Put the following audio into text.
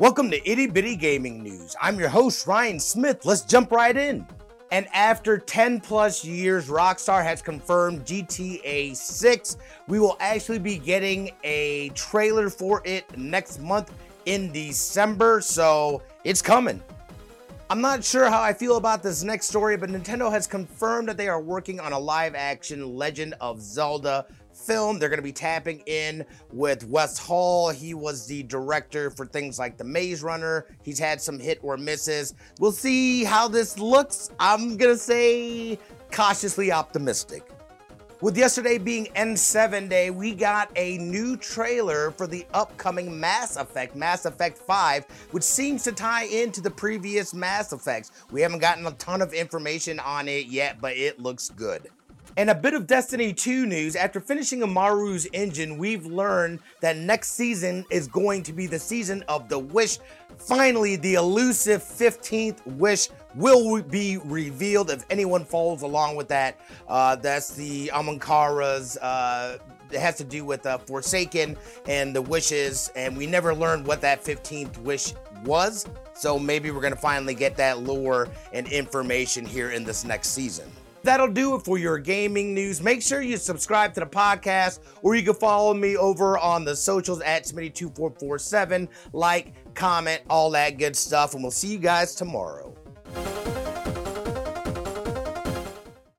Welcome to Itty Bitty Gaming News. I'm your host, Ryan Smith. Let's jump right in. And after 10 plus years, Rockstar has confirmed GTA 6. We will actually be getting a trailer for it next month in December, so it's coming. I'm not sure how I feel about this next story, but Nintendo has confirmed that they are working on a live action Legend of Zelda film. They're going to be tapping in with Wes Ball. He was the director for things like The Maze Runner. He's had some hit or misses. We'll see how this looks. I'm going to say cautiously optimistic. With yesterday being N7 Day, we got a new trailer for the upcoming Mass Effect, Mass Effect 5, which seems to tie into the previous Mass Effects. We haven't gotten a ton of information on it yet, but it looks good. And a bit of Destiny 2 news. After finishing Imbaru's engine, we've learned that next season is going to be the season of the Wish. Finally, the elusive 15th Wish will be revealed if anyone follows along with that. Uh, that's the Ahamkara's. Uh, it has to do with uh, Forsaken and the wishes, and we never learned what that 15th wish was. So maybe we're going to finally get that lore and information here in this next season. That'll do it for your gaming news. Make sure you subscribe to the podcast, or you can follow me over on the socials at Smitty2447. Like, comment, all that good stuff, and we'll see you guys tomorrow.